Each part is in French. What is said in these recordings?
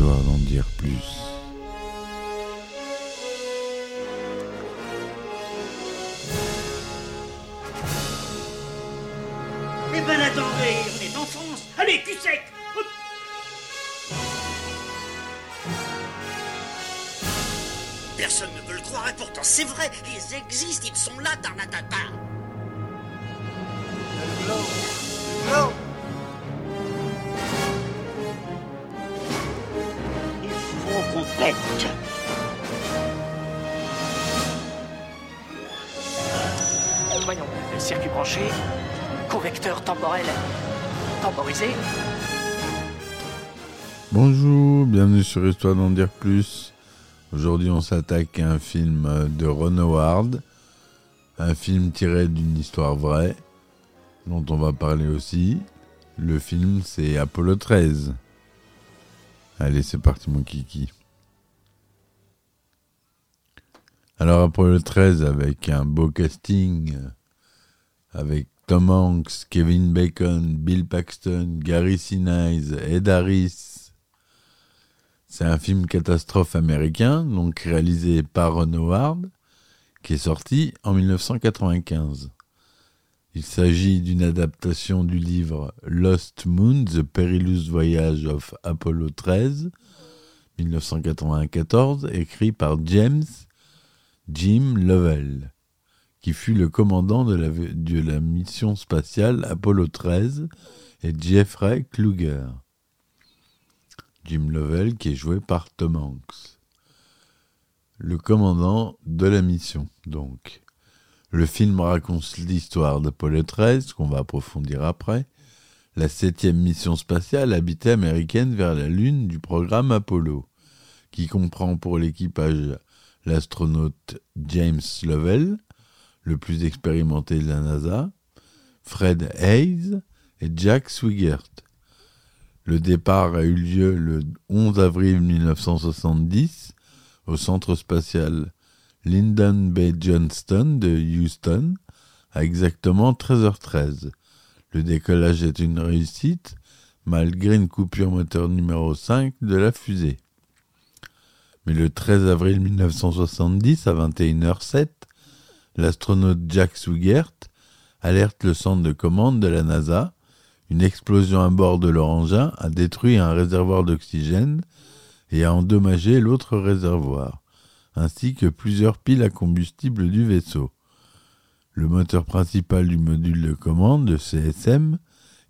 Histoire d'en dire plus. Eh ben attendez, on est en France. Allez, cul sec. Personne ne veut le croire et pourtant c'est vrai, ils existent, ils sont là, Tarnatata. Convecteur temporel. Bonjour, bienvenue sur Histoire d'en dire plus. Aujourd'hui, on s'attaque à un film de Ron Howard, un film tiré d'une histoire vraie, dont on va parler aussi. Le film, c'est Apollo 13. Allez, c'est parti, mon kiki. Alors, Apollo 13, avec un beau casting, avec Tom Hanks, Kevin Bacon, Bill Paxton, Gary Sinise, Ed Harris. C'est un film catastrophe américain, donc réalisé par Ron Howard, qui est sorti en 1995. Il s'agit d'une adaptation du livre Lost Moon, The Perilous Voyage of Apollo 13, 1994, écrit par James Jim Lovell qui fut le commandant de la, mission spatiale Apollo 13, et Jeffrey Kluger. Jim Lovell, qui est joué par Tom Hanks. Le commandant de la mission, donc. Le film raconte l'histoire d'Apollo 13, qu'on va approfondir après, la septième mission spatiale habitée américaine vers la Lune du programme Apollo, qui comprend pour l'équipage l'astronaute James Lovell, le plus expérimenté de la NASA, Fred Hayes et Jack Swigert. Le départ a eu lieu le 11 avril 1970 au centre spatial Lyndon B. Johnston de Houston à exactement 13h13. Le décollage est une réussite malgré une coupure moteur numéro 5 de la fusée. Mais le 13 avril 1970 à 21h07, l'astronaute Jack Swigert alerte le centre de commande de la NASA. Une explosion à bord de leur a détruit un réservoir d'oxygène et a endommagé l'autre réservoir, ainsi que plusieurs piles à combustible du vaisseau. Le moteur principal du module de commande, le CSM,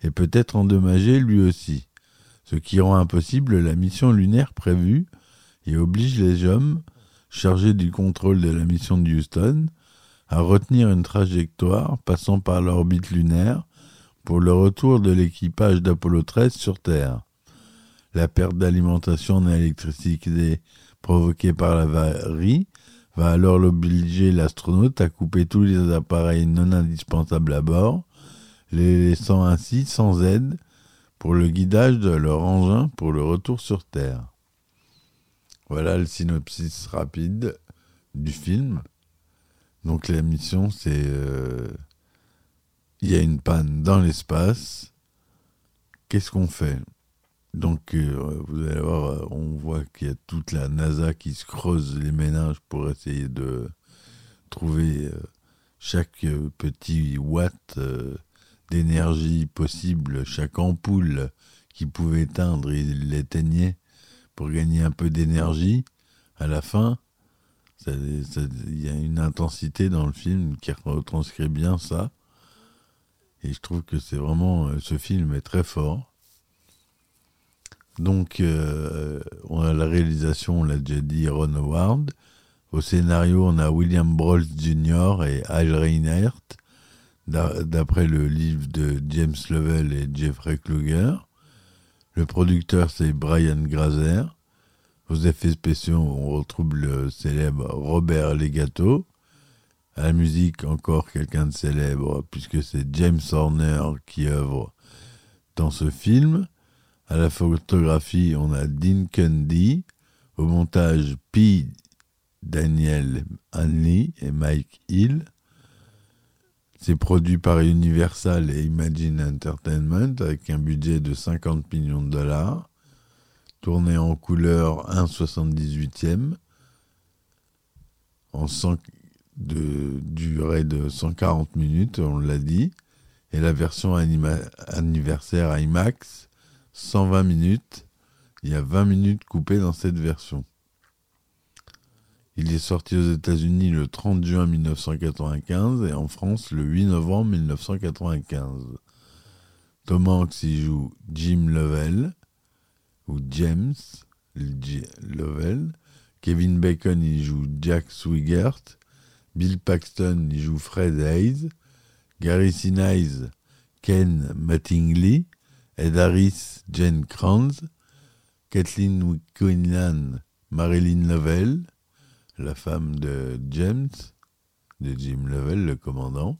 est peut-être endommagé lui aussi, ce qui rend impossible la mission lunaire prévue et oblige les hommes chargés du contrôle de la mission de Houston à retenir une trajectoire passant par l'orbite lunaire pour le retour de l'équipage d'Apollo 13 sur Terre. La perte d'alimentation en électricité provoquée par l'avarie va alors l'obliger l'astronaute à couper tous les appareils non indispensables à bord, les laissant ainsi sans aide pour le guidage de leur engin pour le retour sur Terre. Voilà le synopsis rapide du film. Donc la mission, c'est... euh, il y a une panne dans l'espace. Qu'est-ce qu'on fait? Donc euh, vous allez voir, euh, on voit qu'il y a toute la NASA qui se creuse les méninges pour essayer de trouver chaque petit watt d'énergie possible, chaque ampoule qui pouvait éteindre, il l'éteignait pour gagner un peu d'énergie. À la fin, il y a une intensité dans le film qui retranscrit bien ça. Et je trouve que c'est vraiment. euh, Ce film est très fort. Donc, euh, on a la réalisation, on l'a déjà dit, Ron Howard. Au scénario, on a William Brolls Jr. et Al Reinhardt, d'a- d'après le livre de James Lovell et Jeffrey Kluger. Le producteur, c'est Brian Grazer. Aux effets spéciaux, on retrouve le célèbre Robert Legato. À la musique, encore quelqu'un de célèbre, puisque c'est James Horner qui œuvre dans ce film. À la photographie, on a Dean Cundy. Au montage, P. Daniel Hanley et Mike Hill. C'est produit par Universal et Imagine Entertainment avec un budget de 50 millions de dollars. Tourné en couleur 1,78e, en 100 de durée de 140 minutes, on l'a dit, et la version anniversaire IMAX, 120 minutes. Il y a 20 minutes coupées dans cette version. Il est sorti aux États-Unis le 30 juin 1995 et en France le 8 novembre 1995. Tom Hanks y joue Jim Lovell, James Lovell. Kevin Bacon y joue Jack Swigert. Bill Paxton y joue Fred Hayes. Gary Sinise, Ken Mattingly. Ed Harris, Jen Kranz. Kathleen Quinlan, Marilyn Lovell, la femme de James, de Jim Lovell, le commandant.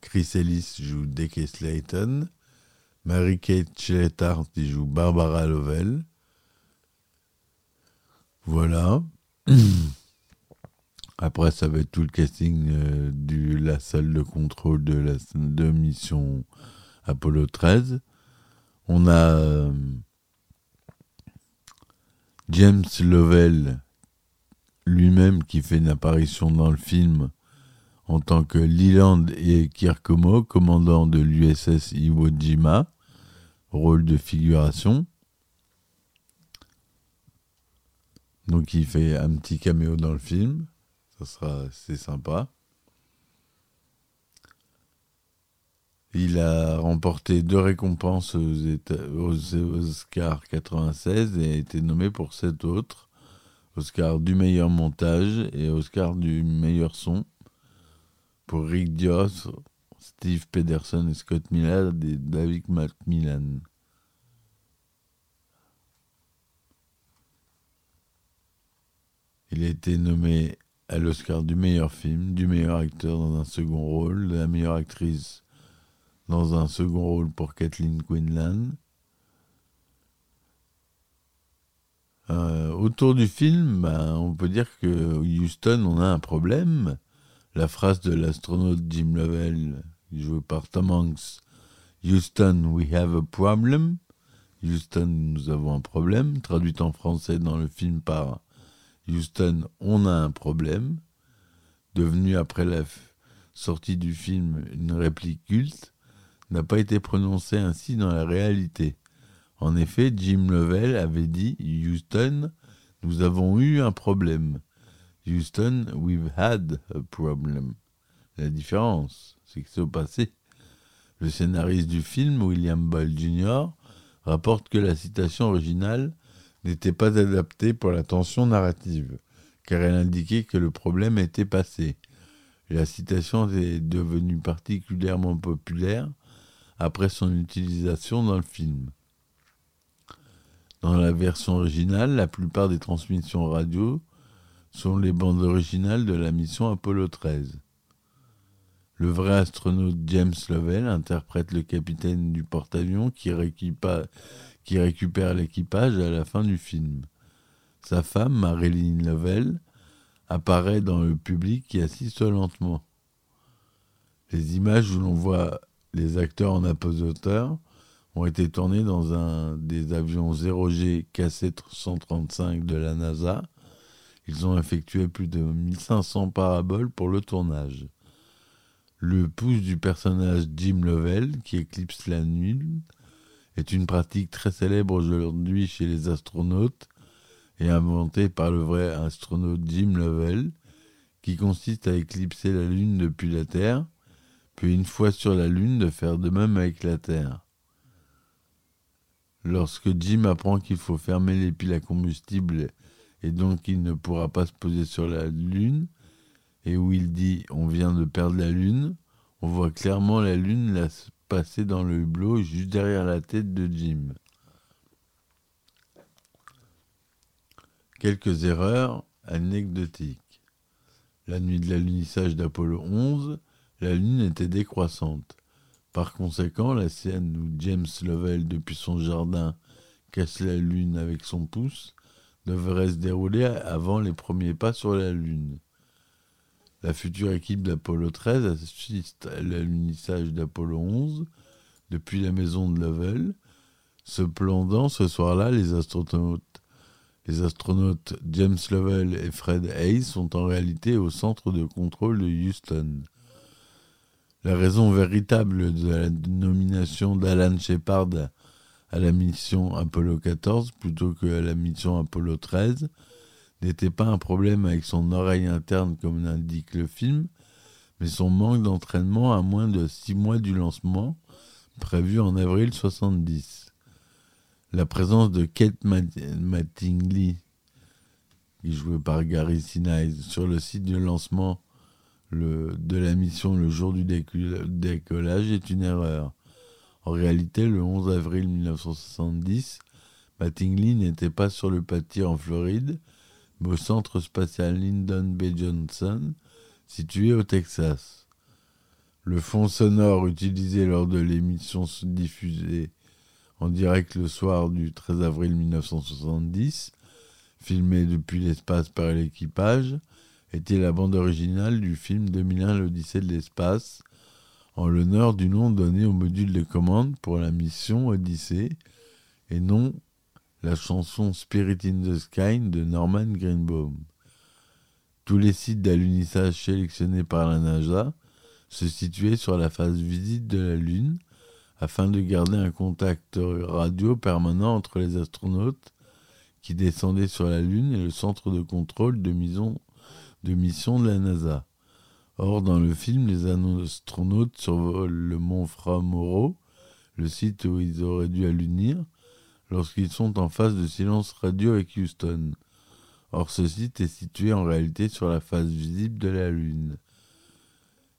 Chris Ellis joue Deke Slayton. Mary-Kate Chetart y joue Barbara Lovell. Voilà. Après, ça va être tout le casting euh, de la salle de contrôle de la mission Apollo 13. On a euh, James Lovell lui-même qui fait une apparition dans le film en tant que Leland et Kirkomo, commandant de l'USS Iwo Jima, rôle de figuration. Donc il fait un petit caméo dans le film, ça sera c'est sympa. Il a remporté deux récompenses aux, aux Oscars 96 et a été nommé pour sept autres. Oscar du meilleur montage et Oscar du meilleur son Rick Dios, Steve Pedersen et Scott Millard et David Macmillan. Il a été nommé à l'Oscar du meilleur film, du meilleur acteur dans un second rôle, de la meilleure actrice dans un second rôle pour Kathleen Quinlan. Euh, autour du film, ben, on peut dire que Houston, on a un problème la phrase de l'astronaute Jim Lovell, joué par Tom Hanks, Houston, we have a problem. Houston, nous avons un problème, traduite en français dans le film par Houston, on a un problème, devenu après la sortie du film une réplique culte, n'a pas été prononcé ainsi dans la réalité. En effet, Jim Lovell avait dit Houston, nous avons eu un problème. Houston, we've had a problem. La différence, c'est que c'est au passé. Le scénariste du film, William Ball Jr., rapporte que la citation originale n'était pas adaptée pour la tension narrative, car elle indiquait que le problème était passé. la citation est devenue particulièrement populaire après son utilisation dans le film. Dans la version originale, la plupart des transmissions radio sont les bandes originales de la mission Apollo 13. Le vrai astronaute James Lovell interprète le capitaine du porte-avions qui, récupère l'équipage à la fin du film. Sa femme, Marilyn Lovell, apparaît dans le public qui assiste lentement. Les images où l'on voit les acteurs en apesanteur ont été tournées dans un des avions 0G KC-135 de la NASA ils ont effectué plus de 1500 paraboles pour le tournage. Le pouce du personnage Jim Lovell, qui éclipse la lune, est une pratique très célèbre aujourd'hui chez les astronautes et inventée par le vrai astronaute Jim Lovell, qui consiste à éclipser la Lune depuis la Terre, puis une fois sur la Lune de faire de même avec la Terre. Lorsque Jim apprend qu'il faut fermer les piles à combustible et donc il ne pourra pas se poser sur la Lune, et où il dit on vient de perdre la Lune, on voit clairement la Lune passer dans le hublot juste derrière la tête de Jim. Quelques erreurs anecdotiques. La nuit de l'alunissage d'Apollo 11, la Lune était décroissante. Par conséquent, la scène où James Lovell, depuis son jardin, casse la Lune avec son pouce, devrait se dérouler avant les premiers pas sur la Lune. La future équipe d'Apollo 13 assiste à l'alunissage d'Apollo 11 depuis la maison de Lovell, Cependant, ce soir-là, les astronautes, les astronautes James Lovell et Fred Hayes sont en réalité au centre de contrôle de Houston. La raison véritable de la nomination d'Alan Shepard à la mission Apollo 14 plutôt que à la mission Apollo 13 n'était pas un problème avec son oreille interne comme l'indique le film, mais son manque d'entraînement à moins de six mois du lancement, prévu en avril 70. La présence de Kate Mattingly, qui jouait par Gary Sinise, sur le site de lancement de la mission le jour du décollage est une erreur. En réalité, le 11 avril 1970, Mattingly n'était pas sur le pâtir en Floride, mais au centre spatial Lyndon B. Johnson, situé au Texas. Le fond sonore utilisé lors de l'émission diffusée en direct le soir du 13 avril 1970, filmé depuis l'espace par l'équipage, était la bande originale du film 2001 L'Odyssée de l'espace, en l'honneur du nom donné au module de commande pour la mission Odyssée, et non la chanson Spirit in the Sky de Norman Greenbaum. Tous les sites d'alunissage sélectionnés par la NASA se situaient sur la phase visite de la Lune, afin de garder un contact radio permanent entre les astronautes qui descendaient sur la Lune et le centre de contrôle de mission de, mission de la NASA. Or, dans le film, les astronautes survolent le mont Framoro, le site où ils auraient dû allunir, lorsqu'ils sont en phase de silence radio avec Houston. Or, ce site est situé en réalité sur la face visible de la Lune.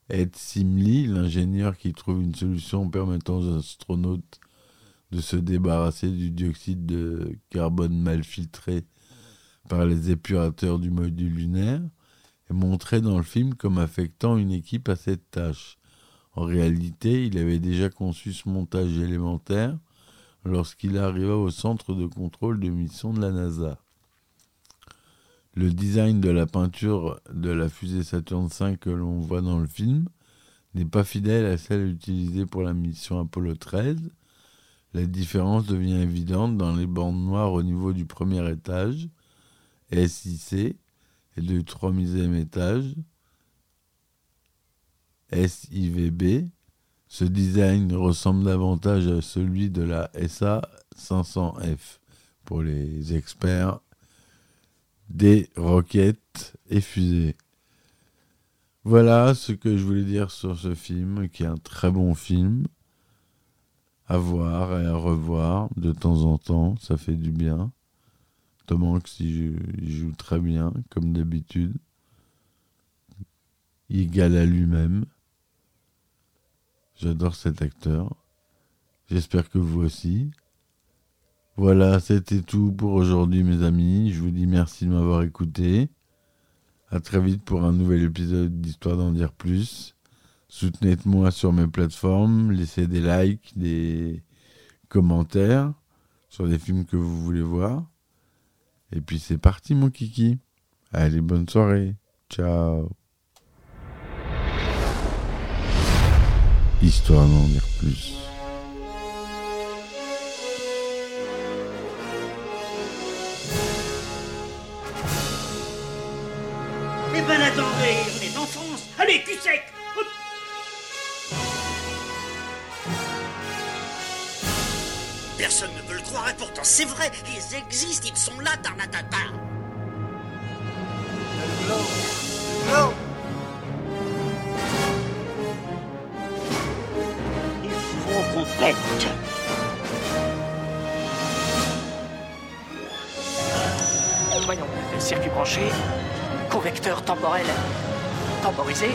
Ed Simley, l'ingénieur qui trouve une solution permettant aux astronautes de se débarrasser du dioxyde de carbone mal filtré par les épurateurs du module lunaire, est montré dans le film comme affectant une équipe à cette tâche. En réalité, il avait déjà conçu ce montage élémentaire lorsqu'il arriva au centre de contrôle de mission de la NASA. Le design de la peinture de la fusée Saturn V que l'on voit dans le film n'est pas fidèle à celle utilisée pour la mission Apollo 13. La différence devient évidente dans les bandes noires au niveau du premier étage, SIC, et du troisième étage, SIVB. Ce design ressemble davantage à celui de la SA 500F pour les experts des roquettes et fusées. Voilà ce que je voulais dire sur ce film, qui est un très bon film à voir et à revoir de temps en temps, ça fait du bien. Tom Hanks, il joue, très bien, comme d'habitude. Il égale à lui-même. J'adore cet acteur. J'espère que vous aussi. Voilà, c'était tout pour aujourd'hui, mes amis. Je vous dis merci de m'avoir écouté. À très vite pour un nouvel épisode d'Histoire d'en dire plus. Soutenez-moi sur mes plateformes, laissez des likes, des commentaires sur les films que vous voulez voir. Et puis c'est parti mon kiki. Allez, bonne soirée. Ciao. Histoire d'en dire plus. Eh ben attendez, on est en France. Allez, cul sec et pourtant c'est vrai, ils existent, ils sont là, Tarnatata. Il faut qu'on pète. Voyons, circuit branché, convecteur temporel temporisé,